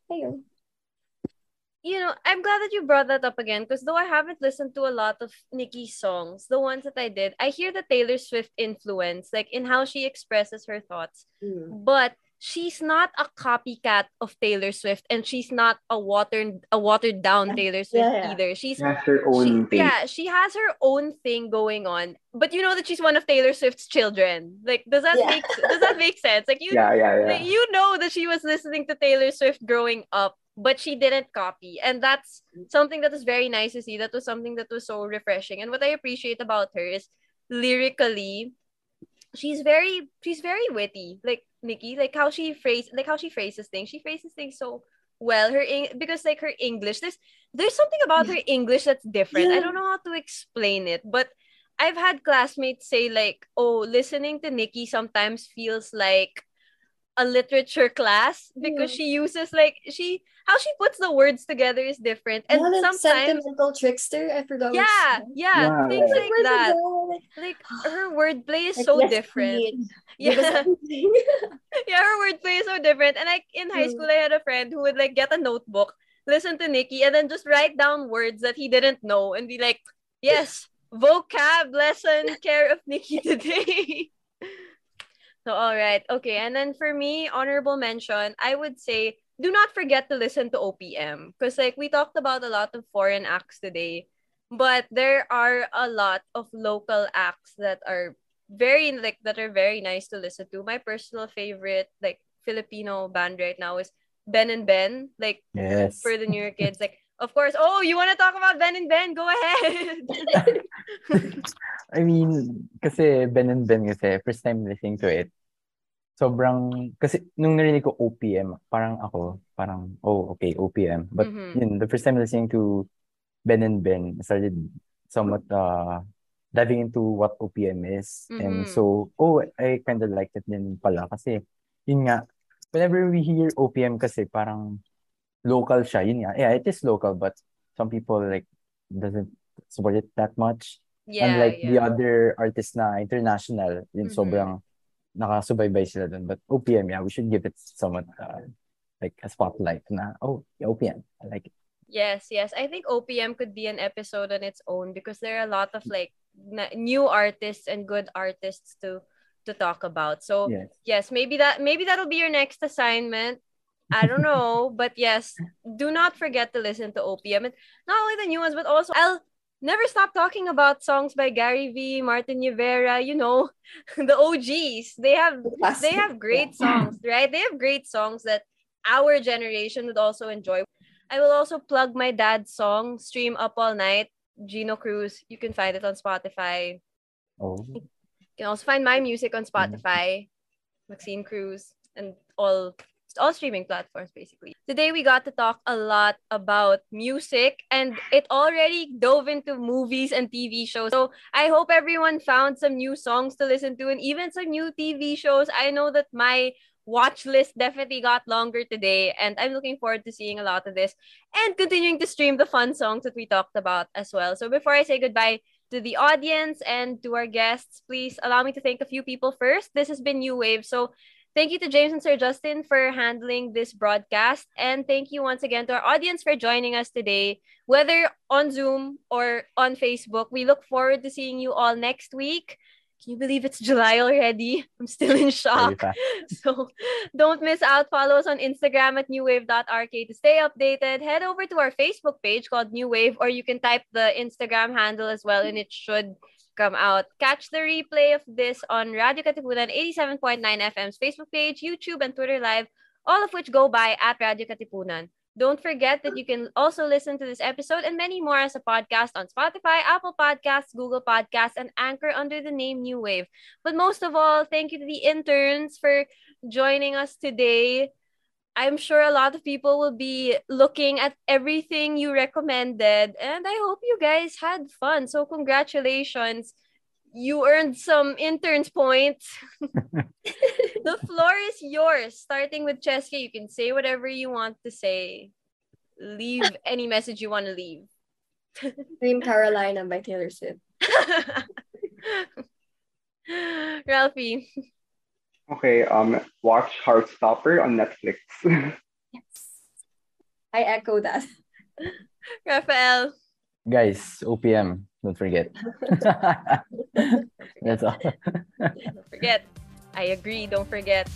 there you know, I'm glad that you brought that up again because though I haven't listened to a lot of Niki's songs, the ones that I did, I hear the Taylor Swift influence, like in how she expresses her thoughts. Mm. But she's not a copycat of Taylor Swift and she's not a watered a watered down Taylor Swift yeah, yeah. either. She's has her own she, thing. Yeah, she has her own thing going on. But you know that she's one of Taylor Swift's children. Like does that yeah. make does that make sense? Like you [laughs] yeah, yeah, yeah. Like, you know that she was listening to Taylor Swift growing up but she didn't copy. And that's something that was very nice to see. That was something that was so refreshing. And what i appreciate about her is lyrically she's very she's very witty. Like Niki, like how she phrase like how she phrases things. She phrases things so well. Her because like her english there's there's something about her english that's different. Yeah. i don't know how to explain it but i've had classmates say like oh listening to Niki sometimes feels like a literature class because yeah. she uses like she how she puts the words together is different. And yeah, sometimes sentimental trickster. I forgot yeah yeah, yeah. things like that. like [sighs] her wordplay is like, so different. [laughs] yeah. [laughs] Yeah her wordplay is so different. And like in high school I had a friend who would like get a notebook listen to Niki and then just write down words that he didn't know and be like yes vocab lesson care of Niki today [laughs] So, all right. Okay. And then for me, honorable mention, I would say do not forget to listen to OPM. Because, like, we talked about a lot of foreign acts today. but there are a lot of local acts that are very like that are very nice to listen to. My personal favorite like Filipino band right now is Ben and Ben. Like yes. for the newer kids, like of course. Oh, you want to talk about Ben and Ben? Go ahead. [laughs] I mean, kasi Ben and Ben kasi first time listening to it. Sobrang kasi nung narinig ko OPM, parang ako, parang oh, okay, OPM. But mm-hmm. yun, the first time listening to Ben and Ben, I started somewhat uh diving into what OPM is. Mm-hmm. And so, oh, I kind of like it din pala kasi yun nga, whenever we hear OPM kasi parang local siya, yun nga. Yeah, it is local but some people like doesn't support it that much. Yeah, Unlike yeah. the other artists na international, yun mm-hmm. sobrang nakasubaybay sila dun. But OPM, yeah, we should give it somewhat uh, like a spotlight na, oh, OPM, I like it. Yes, yes. I think OPM could be an episode on its own because there are a lot of like new artists and good artists to to talk about. So yes, yes maybe that maybe that'll be your next assignment. I don't [laughs] know, but yes, do not forget to listen to OPM and not only the new ones, but also I'll never stop talking about songs by Gary V, Martin Nievera, you know, [laughs] the OGs. They have they have great songs, right? They have great songs that our generation would also enjoy. I will also plug my dad's song, Stream Up All Night. Gino Cruz. You can find it on Spotify. Oh. You can also find my music on mm-hmm. Spotify, Maxine Cruz, and all all streaming platforms basically. Today we got to talk a lot about music and it already dove into movies and TV shows. So I hope everyone found some new songs to listen to and even some new TV shows. I know that my watch list definitely got longer today and i'm looking forward to seeing a lot of this and continuing to stream the fun songs that we talked about as well so before i say goodbye to the audience and to our guests please allow me to thank a few people first this has been new wave so thank you to james and sir justin for handling this broadcast and thank you once again to our audience for joining us today whether on zoom or on facebook we look forward to seeing you all next week can you believe it's July already? [laughs] I'm still in shock. [laughs] So don't miss out. Follow us on Instagram at newwave.rk to stay updated. Head over to our Facebook page called New Wave, or you can type the Instagram handle as well, and it should come out. Catch the replay of this on Radyo Katipunan 87.9 FM's Facebook page, YouTube, and Twitter Live, all of which go by at Radyo Katipunan. Don't forget that you can also listen to this episode and many more as a podcast on Spotify, Apple Podcasts, Google Podcasts, and Anchor under the name New Wave. But most of all, thank you to the interns for joining us today. I'm sure a lot of people will be looking at everything you recommended, and I hope you guys had fun. So, congratulations. You earned some interns points. [laughs] [laughs] the floor is yours. Starting with Cheska, you can say whatever you want to say. Leave [laughs] any message you want to leave. Dream Carolina by Taylor Swift. Ralphie. Okay, um, watch Heartstopper on Netflix. [laughs] yes. I echo that. [laughs] Raphael. Guys, OPM, don't forget. [laughs] That's all. don't forget. I agree, don't forget.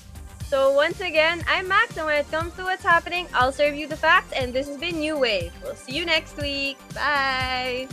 So once again, I'm Max, and when it comes to what's happening, I'll serve you the facts, and this has been New Wave. We'll see you next week. Bye!